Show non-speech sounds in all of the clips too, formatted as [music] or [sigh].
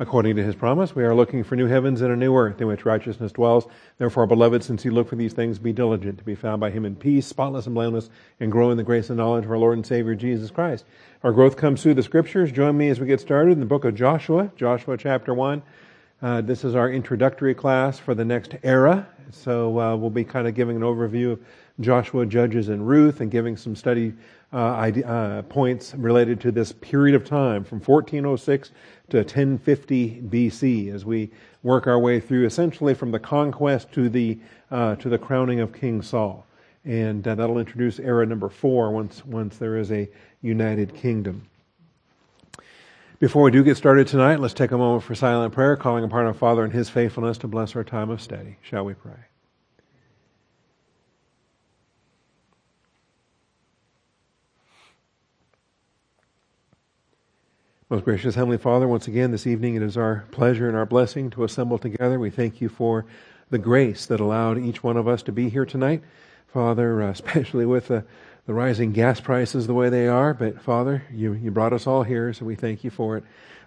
according to his promise. We are looking for new heavens and a new earth in which righteousness dwells. Therefore, beloved, since you look for these things, be diligent to be found by him in peace, spotless and blameless, and grow in the grace and knowledge of our Lord and Savior Jesus Christ. Our growth comes through the scriptures. Join me as we get started in the book of Joshua, Joshua chapter 1. Uh, this is our introductory class for the next era. So uh, we'll be kind of giving an overview of Joshua, Judges, and Ruth, and giving some study uh, uh, points related to this period of time from 1406 to 1050 BC as we work our way through essentially from the conquest to the, uh, to the crowning of King Saul. And uh, that'll introduce era number four once, once there is a united kingdom. Before we do get started tonight, let's take a moment for silent prayer, calling upon our Father and His faithfulness to bless our time of study. Shall we pray? Most gracious Heavenly Father, once again this evening it is our pleasure and our blessing to assemble together. We thank you for the grace that allowed each one of us to be here tonight. Father, uh, [laughs] especially with the, the rising gas prices the way they are, but Father, you, you brought us all here, so we thank you for it.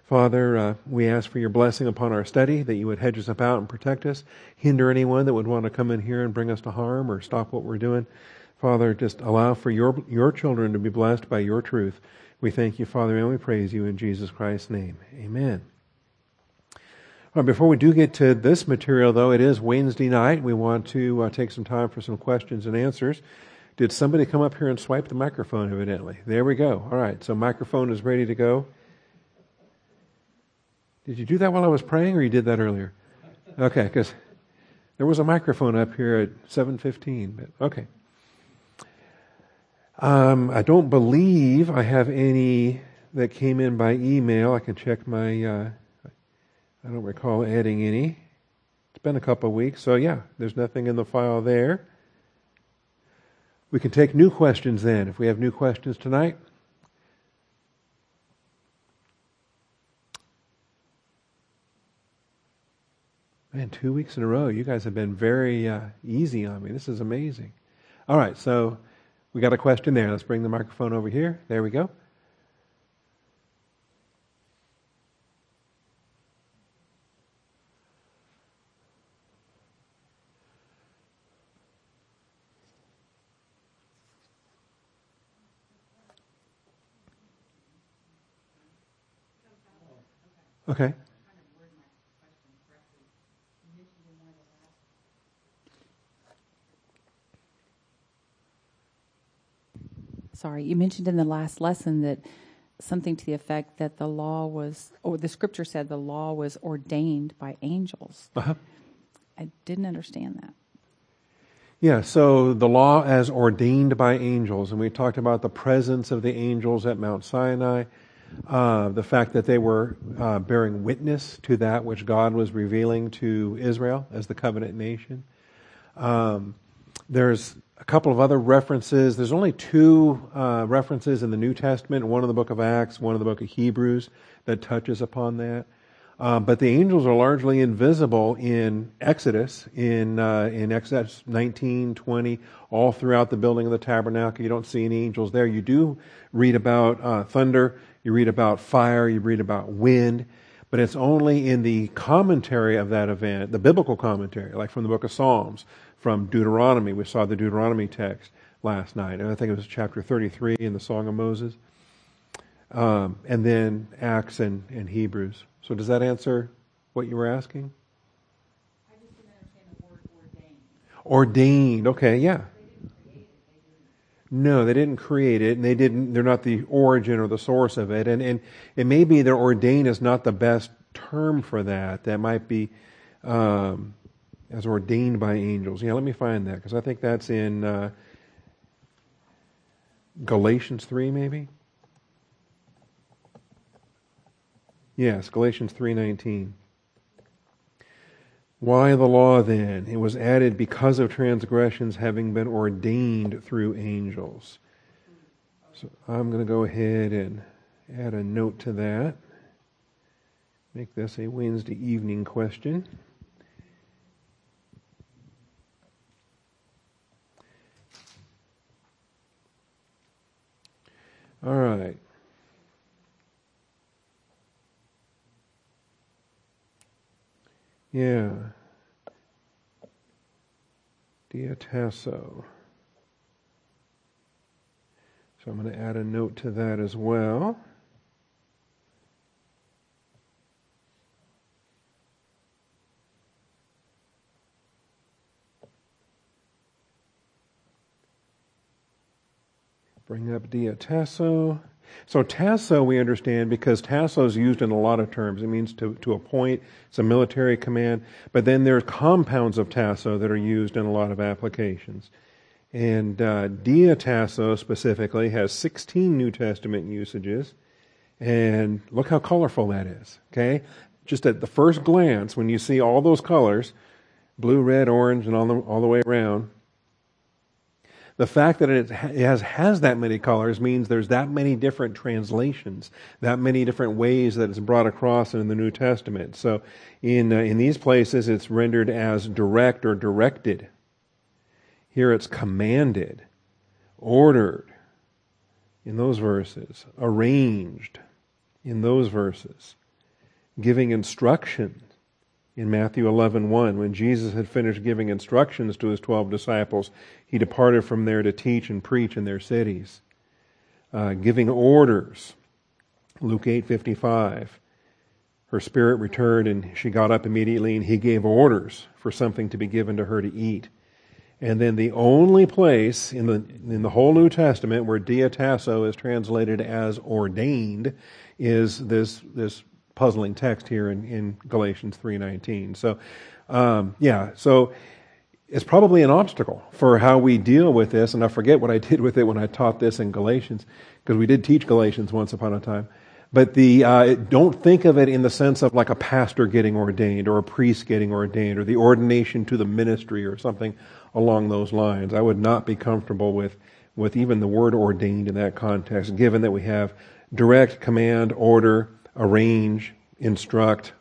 Father, uh, we ask for your blessing upon our study, that you would hedge us about and protect us, hinder anyone that would want to come in here and bring us to harm or stop what we're doing. Father, just allow for your, your children to be blessed by your truth. We thank you, Father, and we praise you in Jesus Christ's name. Amen. before we do get to this material, though, it is Wednesday night. We want to uh, take some time for some questions and answers. Did somebody come up here and swipe the microphone, evidently? There we go. All right, so microphone is ready to go. Did you do that while I was praying, or you did that earlier? Okay, because there was a microphone up here at 7.15, but okay. Um, I don't believe I have any that came in by email. I can check my, uh, I don't recall adding any. It's been a couple of weeks, so yeah, there's nothing in the file there. We can take new questions then, if we have new questions tonight. Man, two weeks in a row. You guys have been very uh, easy on me. This is amazing. All right, so we got a question there. Let's bring the microphone over here. There we go. Okay. Sorry, you mentioned in the last lesson that something to the effect that the law was, or the scripture said the law was ordained by angels. Uh-huh. I didn't understand that. Yeah, so the law as ordained by angels, and we talked about the presence of the angels at Mount Sinai, uh, the fact that they were uh, bearing witness to that which God was revealing to Israel as the covenant nation. Um, there's a couple of other references. There's only two uh, references in the New Testament, one in the book of Acts, one in the book of Hebrews, that touches upon that. Uh, but the angels are largely invisible in Exodus, in uh, in Exodus 19, 20, all throughout the building of the tabernacle. You don't see any angels there. You do read about uh, thunder, you read about fire, you read about wind, but it's only in the commentary of that event, the biblical commentary, like from the book of Psalms, from Deuteronomy. We saw the Deuteronomy text last night, and I think it was chapter 33 in the Song of Moses. Um, and then Acts and, and Hebrews. So does that answer what you were asking? I just didn't understand the word ordained. Ordained, okay, yeah. No, they didn't create it, and they didn't. They're not the origin or the source of it, and and it may be that ordained is not the best term for that. That might be um, as ordained by angels. Yeah, let me find that because I think that's in uh, Galatians 3 maybe. Yes, Galatians 3:19. Why the law then? It was added because of transgressions having been ordained through angels. So I'm going to go ahead and add a note to that. Make this a Wednesday evening question. All right. Yeah. Diatasso. So I'm going to add a note to that as well. Bring up diatasso. So tasso we understand because tasso is used in a lot of terms. It means to, to appoint. It's a military command. But then there's compounds of tasso that are used in a lot of applications. And uh, diatasso specifically has 16 New Testament usages. And look how colorful that is. Okay? Just at the first glance, when you see all those colors, blue, red, orange, and all the, all the way around, the fact that it has, has that many colors means there's that many different translations, that many different ways that it's brought across in the New Testament. So in, uh, in these places, it's rendered as direct or directed. Here it's commanded, ordered in those verses, arranged in those verses, giving instructions in Matthew 11:1 1, when Jesus had finished giving instructions to his 12 disciples he departed from there to teach and preach in their cities. Uh, giving orders. Luke 8:55 her spirit returned and she got up immediately and he gave orders for something to be given to her to eat. And then the only place in the in the whole New Testament where diatasso is translated as ordained is this this puzzling text here in, in Galatians 3.19. So, um, yeah, so it's probably an obstacle for how we deal with this. And I forget what I [laughs] did with it when I taught this in Galatians, because we did teach Galatians once upon a time. But the uh, don't think of it in the sense of like a pastor getting ordained or a priest getting ordained or the ordination to the ministry or something along those lines. I would not be comfortable with with even the word ordained in that context, given that we have direct command, order, arrange, instruct,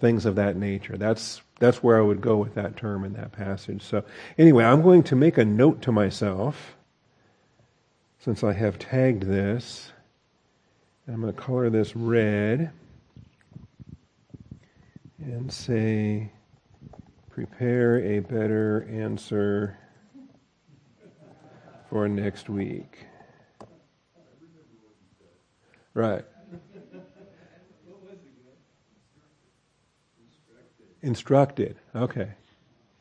things of that nature. That's that's where I would go with that term in that passage. So anyway, I'm going to make a note to myself since I have tagged this. I'm going to color this red and say prepare a better answer for next week. Right. Instructed. Okay.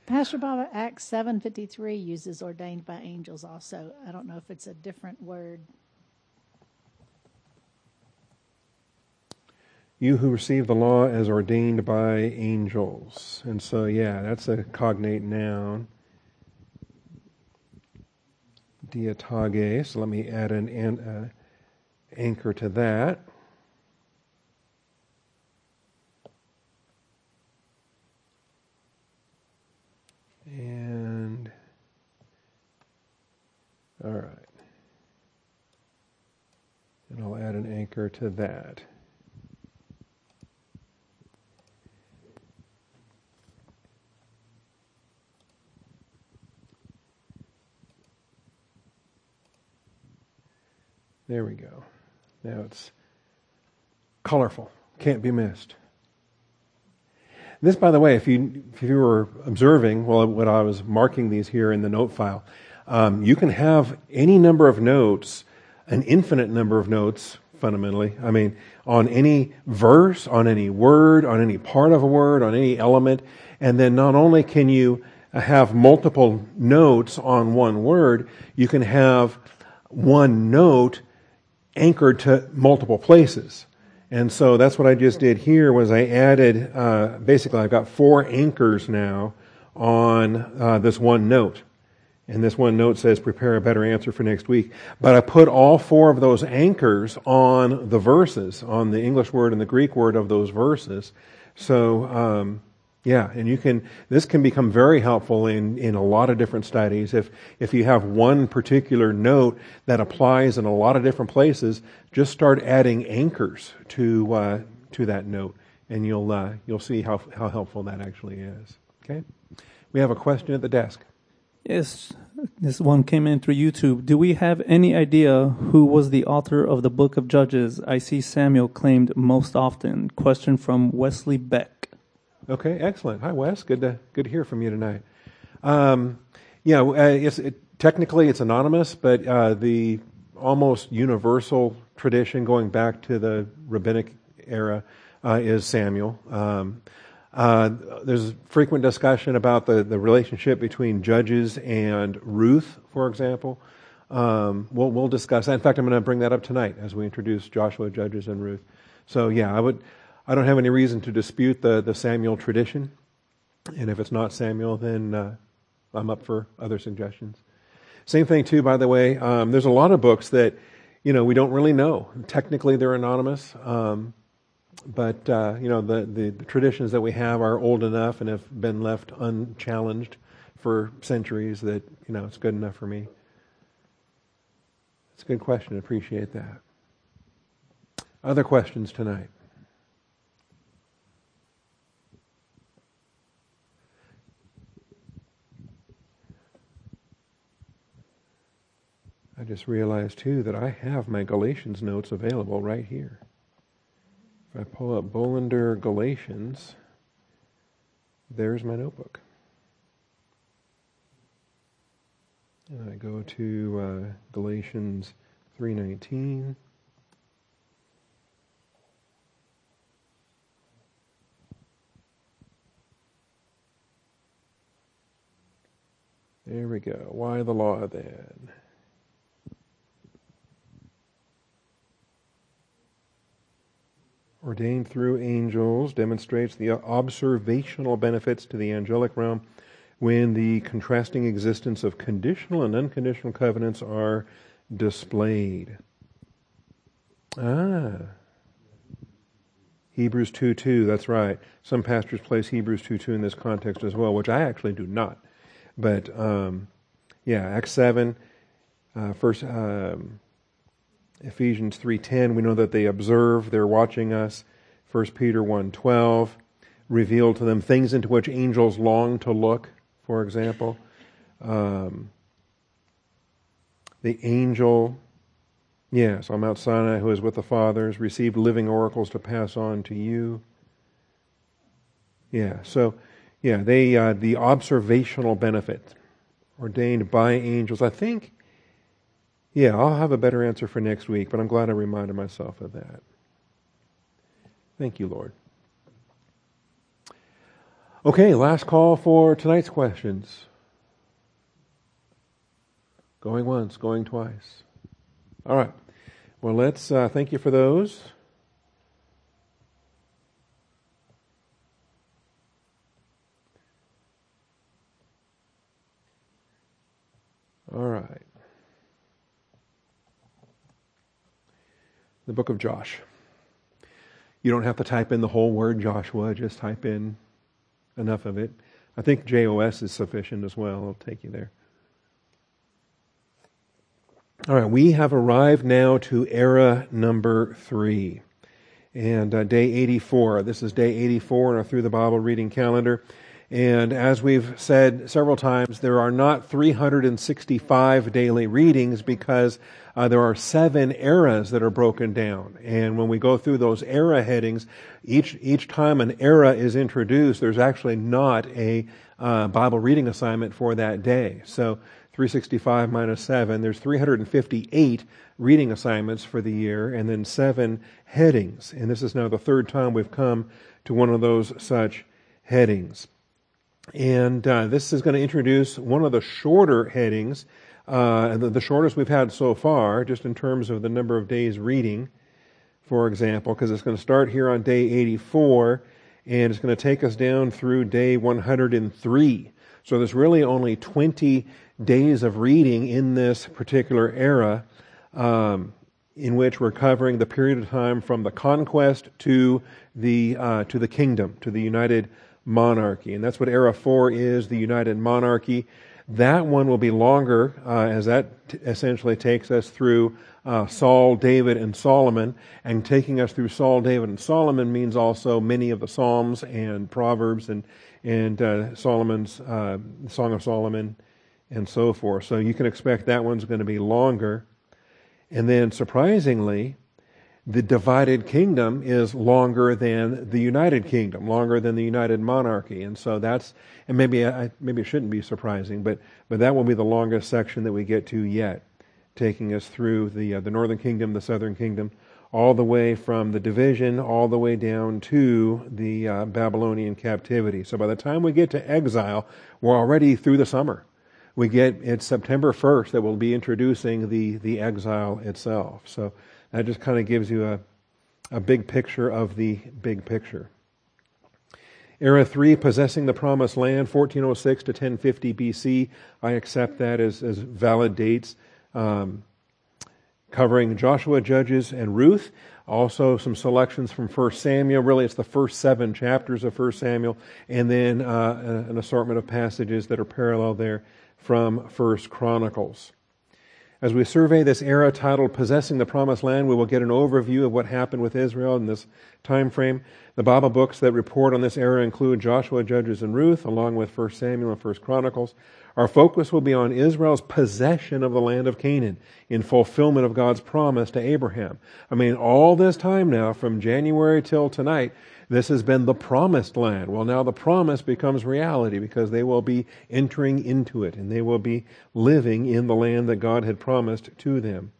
Pastor Bob, Acts 7.53 uses ordained by angels also. I don't know if it's a different word. You who receive the law as ordained by angels. And so, yeah, that's a cognate noun. Diatage. So let me add an, an uh, anchor to that. And, all right. And I'll add an anchor to that. There we go. Now it's colorful, can't be missed. This, by the way, if you, if you were observing well, when I was marking these here in the note file, um, you can have any number of notes, an infinite number of notes, fundamentally. I mean, on any verse, on any word, on any part of a word, on any element. And then not only can you have multiple notes on one word, you can have one note anchored to multiple places. And so that's what I just did here was I added, uh, basically I've got four anchors now on uh, this one note. And this one note says, prepare a better answer for next week. But I put all four of those anchors on the verses, on the English word and the Greek word of those verses. So, um, yeah, and you can, this can become very helpful in, in a lot of different studies. If, if you have one particular note that applies in a lot of different places, just start adding anchors to, uh, to that note and you'll, uh, you'll see how, how helpful that actually is. Okay? We have a question at the desk. Yes, this one came in through YouTube. Do we have any idea who was the author of the book of Judges I see Samuel claimed most often? Question from Wesley Beck. Okay, excellent. Hi, Wes. Good to good to hear from you tonight. Um, yeah, uh, it's, it, technically it's anonymous, but uh, the almost universal tradition going back to the rabbinic era uh, is Samuel. Um, uh, there's frequent discussion about the, the relationship between Judges and Ruth, for example. Um, we'll, we'll discuss that. In fact, I'm going to bring that up tonight as we introduce Joshua, Judges, and Ruth. So yeah, I would. I don't have any reason to dispute the, the Samuel tradition. And if it's not Samuel, then uh, I'm up for other suggestions. Same thing, too, by the way. Um, there's a lot of books that, you know, we don't really know. Technically, they're anonymous. Um, but, uh, you know, the, the, the, traditions that we have are old enough and have been left unchallenged for centuries that, you know, it's good enough for me. It's a good question. I appreciate that. Other questions tonight? I just realized too that I have my Galatians notes available right here. If I pull up Bolender Galatians, there's my notebook. And I go to uh, Galatians 3:19. There we go. Why the law then? Ordained through angels demonstrates the observational benefits to the angelic realm when the contrasting existence of conditional and unconditional covenants are displayed. Ah. Hebrews 2 2, that's right. Some pastors place Hebrews 2 2 in this context as well, which I actually do not. But, um, yeah, Acts 7, uh, first, um, Ephesians 3:10 we know that they observe they're watching us. 1 Peter 1:12 revealed to them things into which angels long to look for example. Um, the angel yes on Mount Sinai who is with the fathers received living oracles to pass on to you. Yeah so yeah they uh, the observational benefit ordained by angels. I think yeah, I'll have a better answer for next week, but I'm glad I reminded myself of that. Thank you, Lord. Okay, last call for tonight's questions. Going once, going twice. All right. Well, let's uh, thank you for those. All right. The book of Josh. You don't have to type in the whole word Joshua, just type in enough of it. I think JOS is sufficient as well. I'll take you there. All right, we have arrived now to era number three. And uh, day 84. This is day 84 in our Through the Bible reading calendar. And as we've said several times, there are not 365 daily readings because uh, there are seven eras that are broken down. And when we go through those era headings, each, each time an era is introduced, there's actually not a uh, Bible reading assignment for that day. So 365 minus 7, there's 358 reading assignments for the year, and then seven headings. And this is now the third time we've come to one of those such headings. And uh, this is going to introduce one of the shorter headings uh, the, the, shortest we've had so far, just in terms of the number of days reading, for example, because it's going to start here on day 84 and it's going to take us down through day 103. So there's really only 20 days of reading in this particular era um, in which we're covering the period of time from the conquest to the, uh, to the kingdom, to the united monarchy. And that's what era 4 is, the united monarchy. That one will be longer, uh, as that t- essentially takes us through uh, Saul, David, and Solomon. And taking us through Saul, David, and Solomon means also many of the Psalms and Proverbs and and uh, Solomon's uh, Song of Solomon and so forth. So you can expect that one's going to be longer. And then, surprisingly, the divided kingdom is longer than the united kingdom, longer than the united monarchy, and so that's and maybe I, maybe it shouldn't be surprising, but but that will be the longest section that we get to yet, taking us through the uh, the northern kingdom, the southern kingdom, all the way from the division all the way down to the uh, Babylonian captivity. So by the time we get to exile, we're already through the summer. We get it's September 1st that we'll be introducing the the exile itself. So that just kind of gives you a, a big picture of the big picture. Era 3, possessing the promised land, 1406 to 1050 BC. I accept that as, as valid dates. Um, covering Joshua, Judges, and Ruth. Also, some selections from 1 Samuel. Really, it's the first seven chapters of 1 Samuel, and then uh, an assortment of passages that are parallel there from 1 Chronicles. As we survey this era titled Possessing the Promised Land, we will get an overview of what happened with Israel in this time frame. The Bible books that report on this era include Joshua, Judges, and Ruth, along with 1 Samuel and 1 Chronicles. Our focus will be on Israel's possession of the land of Canaan in fulfillment of God's promise to Abraham. I mean, all this time now, from January till tonight, this has been the promised land. Well, now the promise becomes reality because they will be entering into it and they will be living in the land that God had promised to them.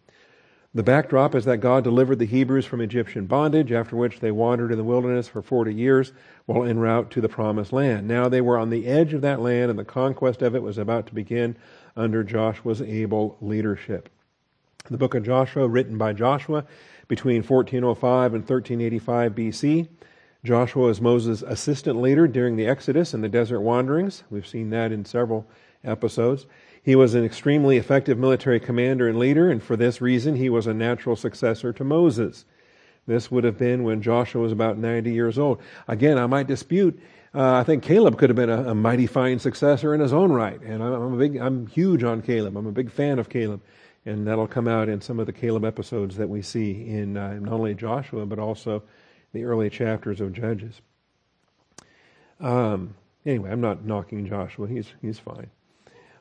The backdrop is that God delivered the Hebrews from Egyptian bondage, after which they wandered in the wilderness for 40 years while en route to the promised land. Now they were on the edge of that land and the conquest of it was about to begin under Joshua's able leadership. The book of Joshua, written by Joshua between 1405 and 1385 BC, Joshua is Moses' assistant leader during the Exodus and the desert wanderings. We've seen that in several episodes. He was an extremely effective military commander and leader, and for this reason, he was a natural successor to Moses. This would have been when Joshua was about 90 years old. Again, I might dispute. Uh, I think Caleb could have been a, a, mighty fine successor in his own right, and I'm, I'm a big, I'm huge on Caleb. I'm a big fan of Caleb, and that'll come out in some of the Caleb episodes that we see in uh, not only Joshua but also the early chapters of Judges. Um, anyway, I'm not knocking Joshua. He's, he's fine.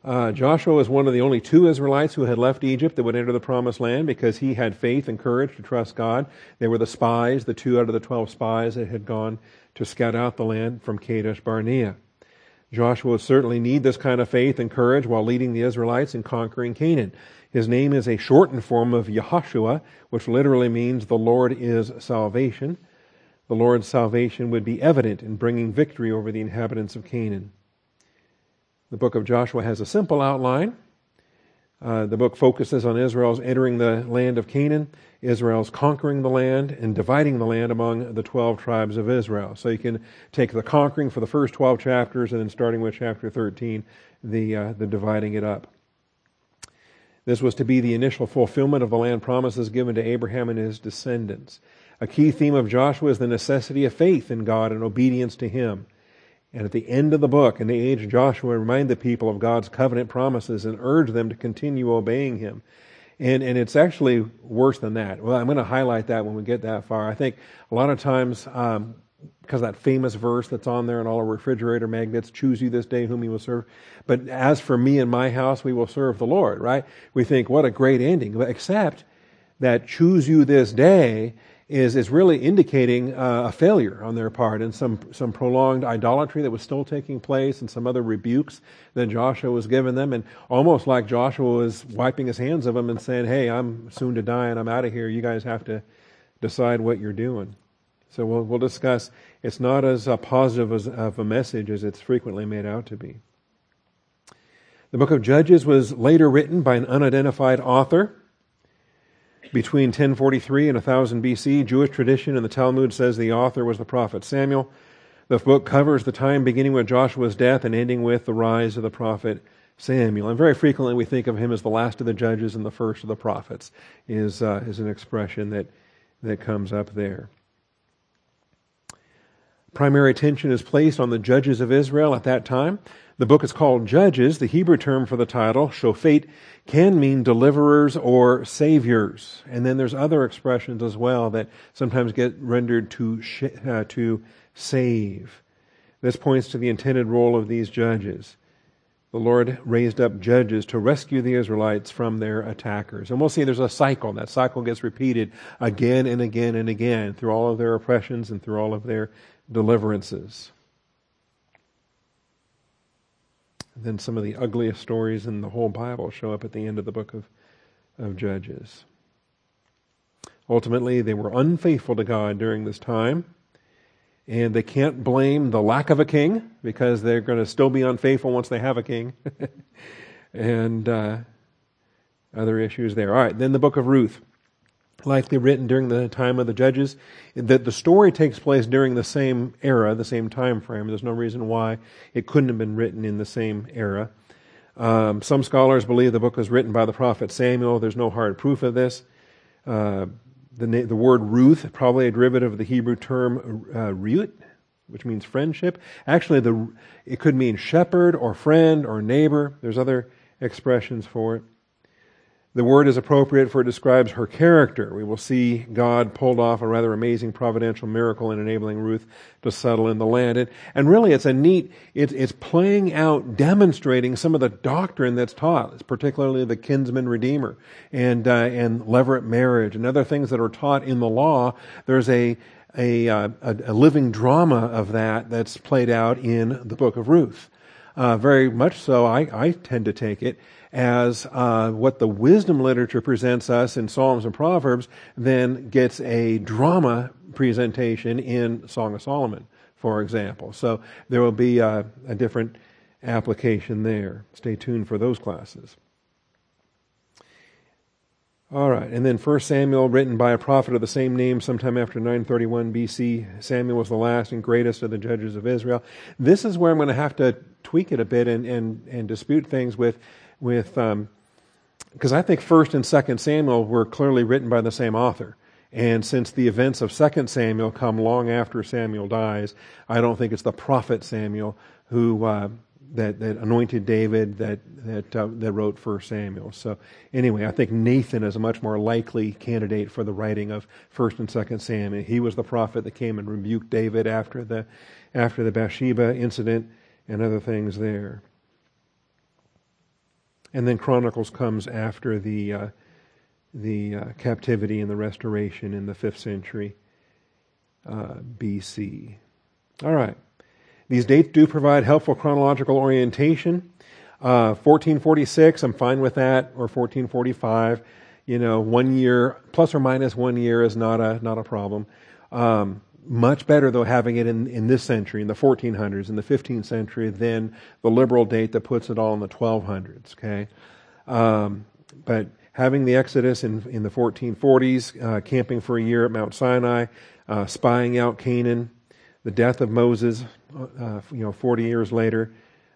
Uh, Joshua was one of the only two Israelites who had left Egypt that would enter the promised land because he had faith and courage to trust God. They were the spies, the two out of the twelve spies that had gone to scout out the land from Kadesh Barnea. Joshua would certainly need this kind of faith and courage while leading the Israelites in conquering Canaan. His name is a shortened form of Yehoshua, which literally means the Lord is salvation the Lord's salvation would be evident in bringing victory over the inhabitants of Canaan. The book of Joshua has a simple outline. Uh, the book focuses on Israel's entering the land of Canaan, Israel's conquering the land, and dividing the land among the 12 tribes of Israel. So you can take the conquering for the first 12 chapters, and then starting with chapter 13, the, uh, the dividing it up. This was to be the initial fulfillment of the land promises given to Abraham and his descendants. A key theme of Joshua is the necessity of faith in God and obedience to Him. And at the end of the book, in the age Joshua, remind the people of God's covenant promises and urge them to continue obeying Him. And, and it's actually worse than that. Well, I'm going to highlight that when we get that far. I think a lot of times, um, because that famous verse that's on there in all our refrigerator magnets, choose you this day whom you will serve. But as for me and my house, we will serve the Lord, right? We think, what a great ending. Except that choose you this day is, is really indicating uh, a failure on their part and some, some prolonged idolatry that was still taking place and some other rebukes that Joshua was giving them. And almost like Joshua was wiping his hands of them and saying, Hey, I'm soon to die and I'm out of here. You guys have to decide what you're doing. So we'll, we'll discuss. It's not as uh, positive as, of a message as it's frequently made out to be. The book of Judges was later written by an unidentified author between 1043 and 1000 BC. Jewish tradition and the Talmud says the author was the prophet Samuel. The book covers the time beginning with Joshua's death and ending with the rise of the prophet Samuel. And very frequently we think of him as the last of the judges and the first of the prophets, is, uh, is an expression that, that comes up there. Primary attention is placed on the judges of Israel at that time. The book is called Judges. The Hebrew term for the title, Shofet, can mean deliverers or saviors. And then there's other expressions as well that sometimes get rendered to, uh, to save. This points to the intended role of these judges. the Lord raised up judges to rescue the Israelites from their attackers. And we'll see there's a cycle. That cycle gets repeated again and again and again through all of their oppressions and through all of their deliverances. Then some of the ugliest stories in the whole Bible show up at the end of the book of, of Judges. Ultimately, they were unfaithful to God during this time. And they can't blame the lack of a king because they're going to still be unfaithful once they have a king. [laughs] and uh, other issues there. All right, then the book of Ruth, likely written during the time of the judges. That the story takes place during the same era, the same time frame. There's no reason why it couldn't have been written in the same era. Um, some scholars believe the book was written by the prophet Samuel. There's no hard proof of this. Uh, the, the word Ruth, probably a derivative of the Hebrew term uh, which means friendship. Actually, the, it could mean shepherd or friend or neighbor. There's other expressions for it. The word is appropriate for it describes her character. We will see God pulled off a rather amazing providential miracle in enabling Ruth to settle in the land. And, and really, it's a neat, it, it's playing out, demonstrating some of the doctrine that's taught, it's particularly the kinsman redeemer and, uh, and levirate marriage and other things that are taught in the law. There's a, a, uh, a, a living drama of that that's played out in the book of Ruth. Uh, very much so, I, I tend to take it as uh, what the wisdom literature presents us in Psalms and Proverbs, then gets a drama presentation in Song of Solomon, for example. So there will be a, a different application there. Stay tuned for those classes. All right, and then First Samuel, written by a prophet of the same name sometime after 931 BC. Samuel was the last and greatest of the judges of Israel. This is where I'm going to have to tweak it a bit and, and, and dispute things with with because um, I think First and Second Samuel were clearly written by the same author. And since the events of Second Samuel come long after Samuel dies, I don't think it's the prophet Samuel who uh, that that anointed David that that uh, that wrote First Samuel. So anyway, I think Nathan is a much more likely candidate for the writing of First and Second Samuel. He was the prophet that came and rebuked David after the after the Bathsheba incident and other things there and then Chronicles comes after the uh, the uh, captivity and the restoration in the fifth century uh, BC. All right, these dates do provide helpful chronological orientation. 1446, uh, I'm fine with that, or 1445. You know, one year plus or minus one year is not a not a problem. Um, much better, though, having it in, in this century, in the 1400s, in the 15th century, than the liberal date that puts it all in the 1200s, okay? Um, but having the Exodus in, in the 1440s, uh, camping for a year at Mount Sinai, uh, spying out Canaan, the death of Moses, uh, you know, 40 years later,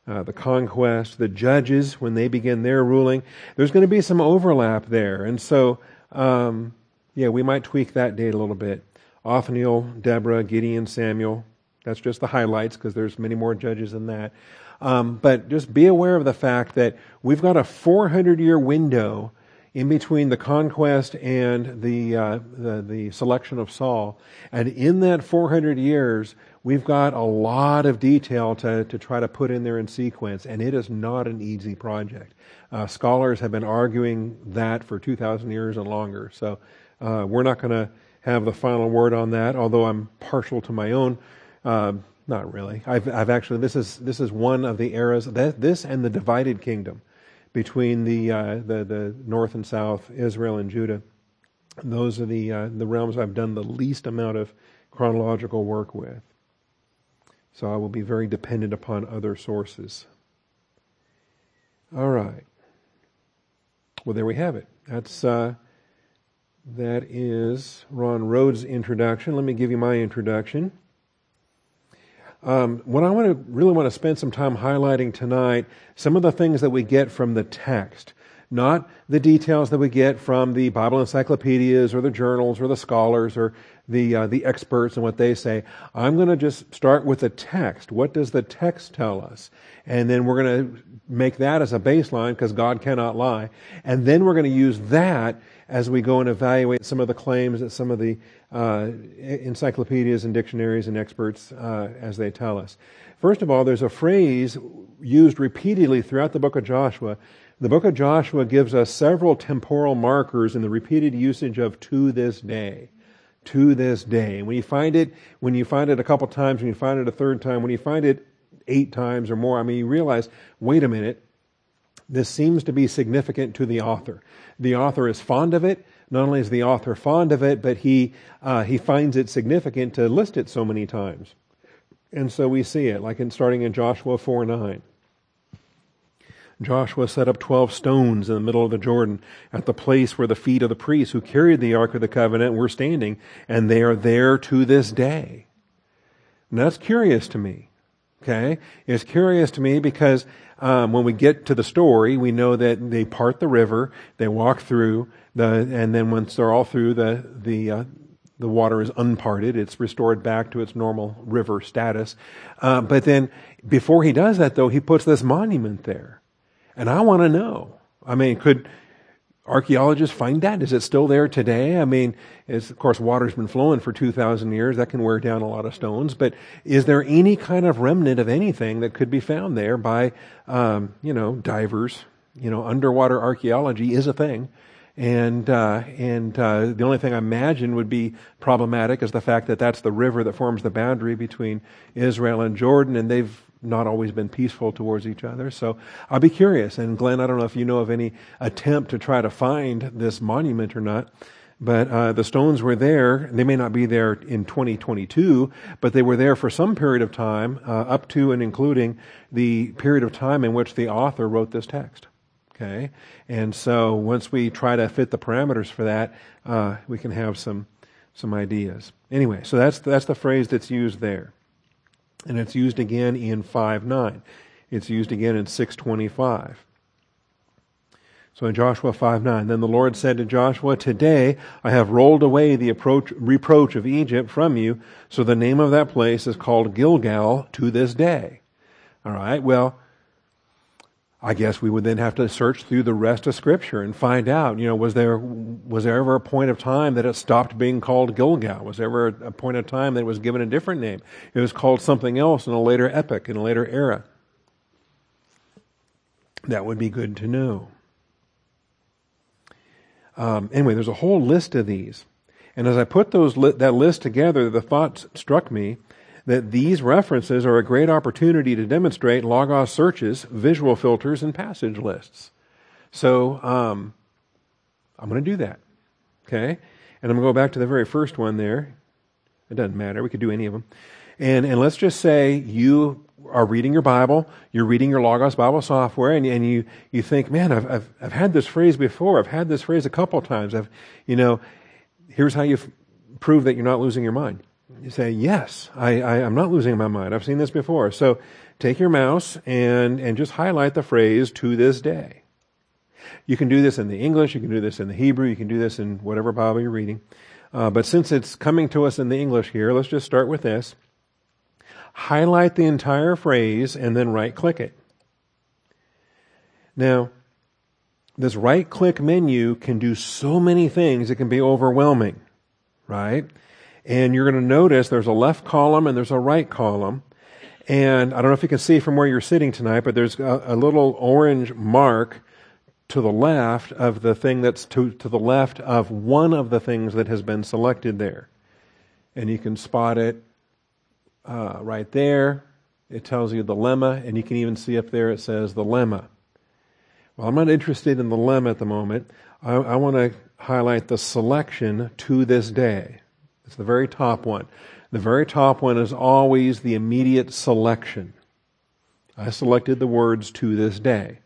uh, the conquest, the judges when they begin their ruling, there's going to be some overlap there. And so, um, yeah, we might tweak that date a little bit. Othniel, Deborah, Gideon, Samuel. That's just the highlights because there's many more judges than that. Um, but just be aware of the fact that we've got a 400 year window in between the conquest and the, uh, the, the selection of Saul, and in that 400 years, we've got a lot of detail to to try to put in there in sequence, and it is not an easy project. Uh, scholars have been arguing that for 2,000 years and longer, so uh, we're not going to have the final word on that, although I'm partial to my own. Uh, not really. I've, I've, actually this is this is one of the eras that this and the divided kingdom between the uh, the the north and south, Israel and Judah. Those are the uh, the realms I've done the least amount of chronological work with. So I will be very dependent upon other sources. All right. Well, there we have it. That's uh, that is Ron Rhodes' introduction. Let me give you my introduction. Um, what I want to really want to spend some time highlighting tonight, some of the things that we get from the text, not the details that we get from the Bible encyclopedias or the journals or the scholars or the uh, the experts and what they say. I'm going to just start with the text. What does the text tell us? And then we're going to make that as a baseline because God cannot lie. And then we're going to use that as we go and evaluate some of the claims that some of the uh, encyclopedias and dictionaries and experts uh, as they tell us. First of all, there's a phrase used repeatedly throughout the book of Joshua. The book of Joshua gives us several temporal markers in the repeated usage of to this day. To this day. When you find it, when you find it a couple times, when you find it a third time, when you find it eight times or more, I mean, you realize, wait a minute, this seems to be significant to the author. The author is fond of it. Not only is the author fond of it, but he, uh, he finds it significant to list it so many times. And so we see it, like in starting in Joshua 4 9. Joshua set up 12 stones in the middle of the Jordan at the place where the feet of the priests who carried the Ark of the Covenant were standing, and they are there to this day. And that's curious to me. Okay? It's curious to me because um, when we get to the story, we know that they part the river, they walk through, the, and then once they're all through, the, the, uh, the water is unparted. It's restored back to its normal river status. Uh, but then before he does that, though, he puts this monument there. And I want to know. I mean, could archaeologists find that? Is it still there today? I mean, of course, water's been flowing for 2,000 years. That can wear down a lot of stones. But is there any kind of remnant of anything that could be found there by, um, you know, divers? You know, underwater archaeology is a thing. And uh, and uh, the only thing I imagine would be problematic is the fact that that's the river that forms the boundary between Israel and Jordan, and they've not always been peaceful towards each other. So I'll be curious. And Glenn, I don't know if you know of any attempt to try to find this monument or not. But uh, the stones were there. They may not be there in 2022, but they were there for some period of time, uh, up to and including the period of time in which the author wrote this text. Okay, and so once we try to fit the parameters for that, uh, we can have some some ideas. Anyway, so that's that's the phrase that's used there, and it's used again in five nine. It's used again in six twenty five. So in Joshua 5 9, then the Lord said to Joshua, Today I have rolled away the approach, reproach of Egypt from you. So the name of that place is called Gilgal to this day. All right, well, I guess we would then have to search through the rest of Scripture and find out, you know, was there, was there ever a point of time that it stopped being called Gilgal? Was there ever a point of time that it was given a different name? It was called something else in a later epoch, in a later era. That would be good to know. Um, anyway, there's a whole list of these. And as I put those li- that list together, the thought struck me that these references are a great opportunity to demonstrate Logos searches, visual filters, and passage lists. So um, I'm going to do that. Okay? And I'm going to go back to the very first one there. It doesn't matter. We could do any of them. And, and let's just say you are reading your Bible, you're reading your Logos Bible software, and, and you, you think, man, I've, I've, I've had this phrase before. I've had this phrase a couple times. I've, you know, here's how you f- prove that you're not losing your mind. You say, yes, I, I, am not losing my mind. I've seen this before. So take your mouse and, and just highlight the phrase to this day. You can do this in the English, you can do this in the Hebrew, you can do this in whatever Bible you're reading. Uh, but since it's coming to us in the English here, let's just start with this. Highlight the entire phrase and then right click it. Now, this right click menu can do so many things, it can be overwhelming, right? And you're going to notice there's a left column and there's a right column. And I don't know if you can see from where you're sitting tonight, but there's a, a little orange mark to the left of the thing that's to, to the left of one of the things that has been selected there. And you can spot it uh, right there. It tells you the lemma, and you can even see up there it says the lemma. Well, I'm not interested in the lemma at the moment. I, I want to highlight the selection to this day. It's the very top one. The very top one is always the immediate selection. I selected the words to this day.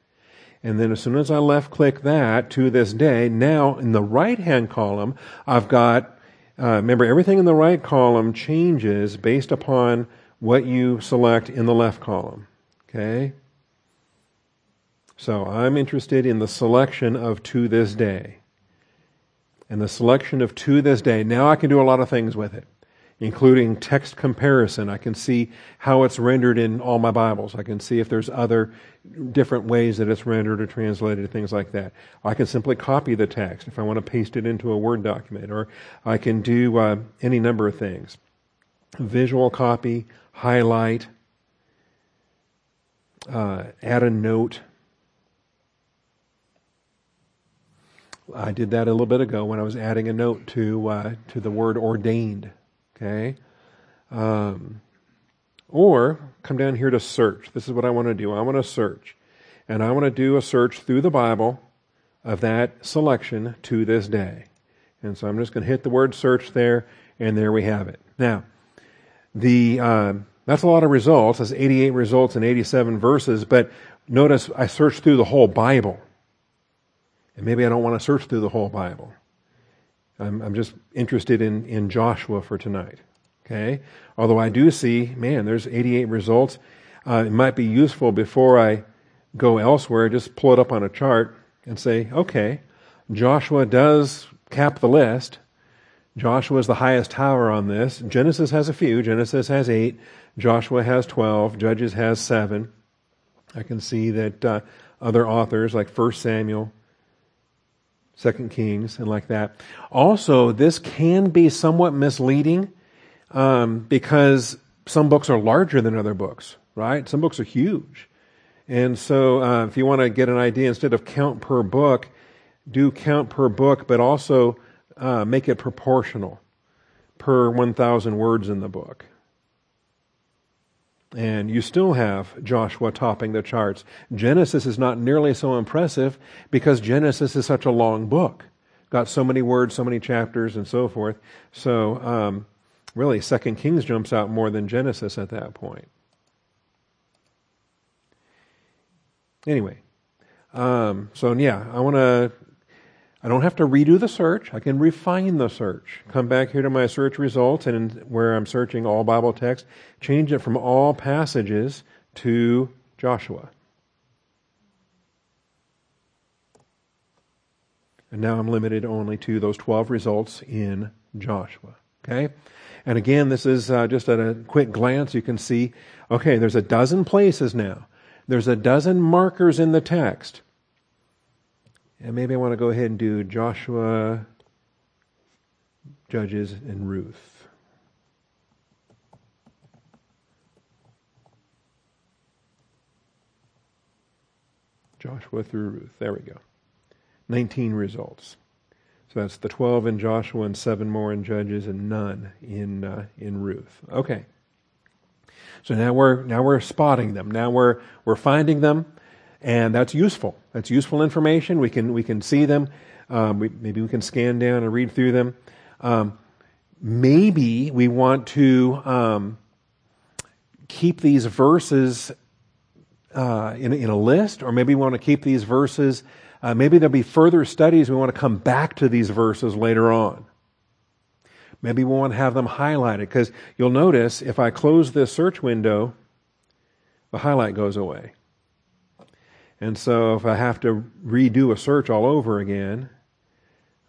And then as soon as I left click that to this day, now in the right hand column, I've got, uh, remember everything in the right column changes based upon what you select in the left column. Okay? So I'm interested in the selection of to this day and the selection of to this day. Now I can do a lot of things with it. including text comparison. I can see how it's rendered in all my Bibles. I can see if there's other different ways that it's rendered or translated, things like that. I can simply copy the text if I want to paste it into a Word document, or I can do uh, any number of things. Visual copy, highlight, uh, add a note. I did that a little bit ago when I was adding a note to uh, to the word ordained. Okay, um, or come down here to search. This is what I want to do. I want to search, and I want to do a search through the Bible of that selection to this day. And so I'm just going to hit the word search there, and there we have it. Now, the uh, that's a lot of results. That's 88 results and 87 verses. But notice I searched through the whole Bible. And maybe I don't want to search through the whole Bible. I'm, I'm just interested in, in Joshua for tonight. Okay? Although I do see, man, there's 88 results. Uh, it might be useful before I go elsewhere, just pull it up on a chart and say, okay, Joshua does cap the list. Joshua is the highest tower on this. Genesis has a few. Genesis has eight. Joshua has 12. Judges has seven. I can see that uh, other authors like 1 Samuel, Second Kings, and like that. Also, this can be somewhat misleading um, because some books are larger than other books, right? Some books are huge. And so, uh, if you want to get an idea, instead of count per book, do count per book, but also uh, make it proportional per 1,000 words in the book. And you still have Joshua topping the charts. Genesis is not nearly so impressive because Genesis is such a long book. Got so many words, so many chapters, and so forth. So, um, really, Second Kings jumps out more than Genesis at that point. Anyway, um, so yeah, I want to I don't have to redo the search. I can refine the search. Come back here to my search results and where I'm searching all Bible text, change it from all passages to Joshua. And now I'm limited only to those 12 results in Joshua. Okay? And again, this is uh, just at a quick glance, you can see, okay, there's a dozen places now. There's a dozen markers in the text and maybe I want to go ahead and do Joshua, Judges, and Ruth. Joshua through Ruth. There we go. 19 results. So that's the 12 in Joshua and seven more in Judges and none in uh, in Ruth. Okay. So now we're now we're spotting them. Now we're we're finding them and that's useful. That's useful information. We can we can see them. Um, we, maybe we can scan down and read through them. Um, maybe we want to um, keep these verses uh, in, in a list, or maybe we want to keep these verses. Uh, maybe there'll be further studies. We want to come back to these verses later on. Maybe we want to have them highlighted because you'll notice if I close this search window, the highlight goes away. And so if I have to redo a search all over again,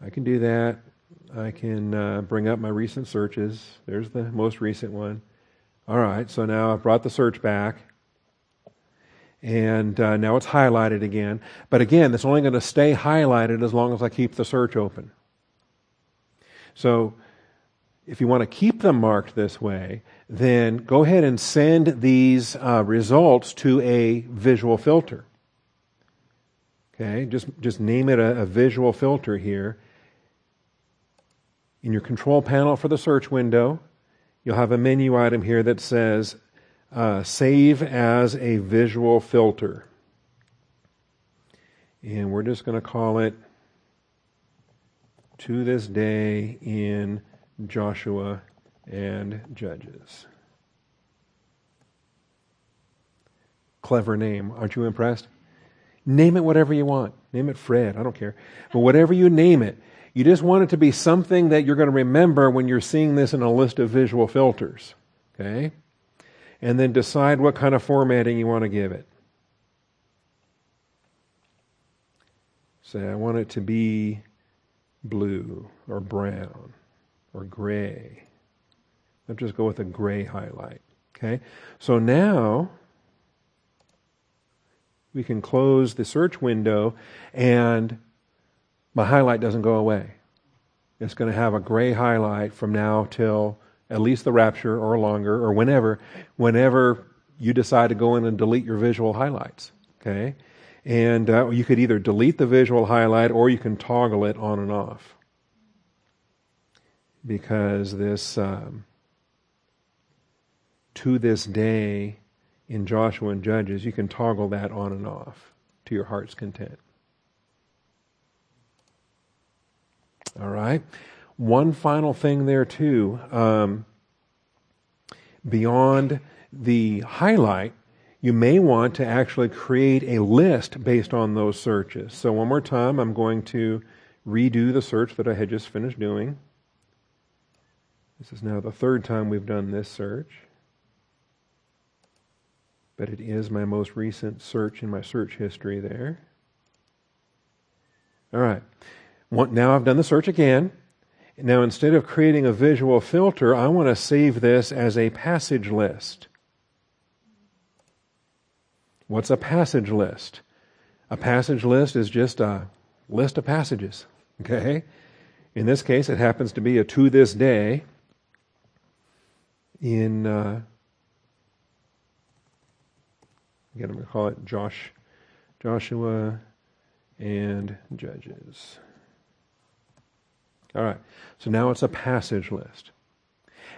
I can do that. I can uh, bring up my recent searches. There's the most recent one. All right, so now I've brought the search back. And uh, now it's highlighted again. But again, it's only going to stay highlighted as long as I keep the search open. So if you want to keep them marked this way, then go ahead and send these uh, results to a visual filter. Okay, just, just name it a, a visual filter here. In your control panel for the search window, you'll have a menu item here that says uh, Save as a Visual Filter. And we're just going to call it To This Day in Joshua and Judges. Clever name. Aren't you impressed? Name it whatever you want. Name it Fred. I don't care. But whatever you name it, you just want it to be something that you're going to remember when you're seeing this in a list of visual filters. Okay? And then decide what kind of formatting you want to give it. Say, I want it to be blue or brown or gray. Let's just go with a gray highlight. Okay? So now we can close the search window and my highlight doesn't go away. It's going to have a gray highlight from now till at least the rapture or longer or whenever, whenever you decide to go in and delete your visual highlights. Okay? And uh, you could either delete the visual highlight or you can toggle it on and off. Because this, um, to this day, in Joshua and Judges, you can toggle that on and off to your heart's content. All right. One final thing there, too. Um, beyond the highlight, you may want to actually create a list based on those searches. So, one more time, I'm going to redo the search that I had just finished doing. This is now the third time we've done this search. But it is my most recent search in my search history there. All right. Now I've done the search again. Now, instead of creating a visual filter, I want to save this as a passage list. What's a passage list? A passage list is just a list of passages. Okay? In this case, it happens to be a to this day in, uh, again, I'm going to call it Josh, Joshua and Judges. All right. So now it's a passage list.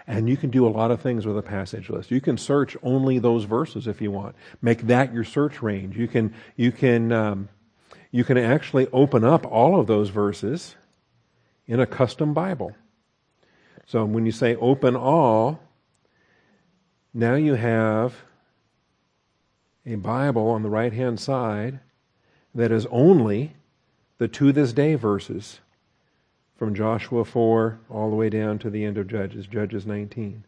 And you can do a lot of things with a passage list. You can search only those verses if you want. Make that your search range. You can you can um, you can actually open up all of those verses in a custom Bible. So when you say open all, now you have a Bible on the right hand side that is only the to this day verses from Joshua 4 all the way down to the end of Judges, Judges 19.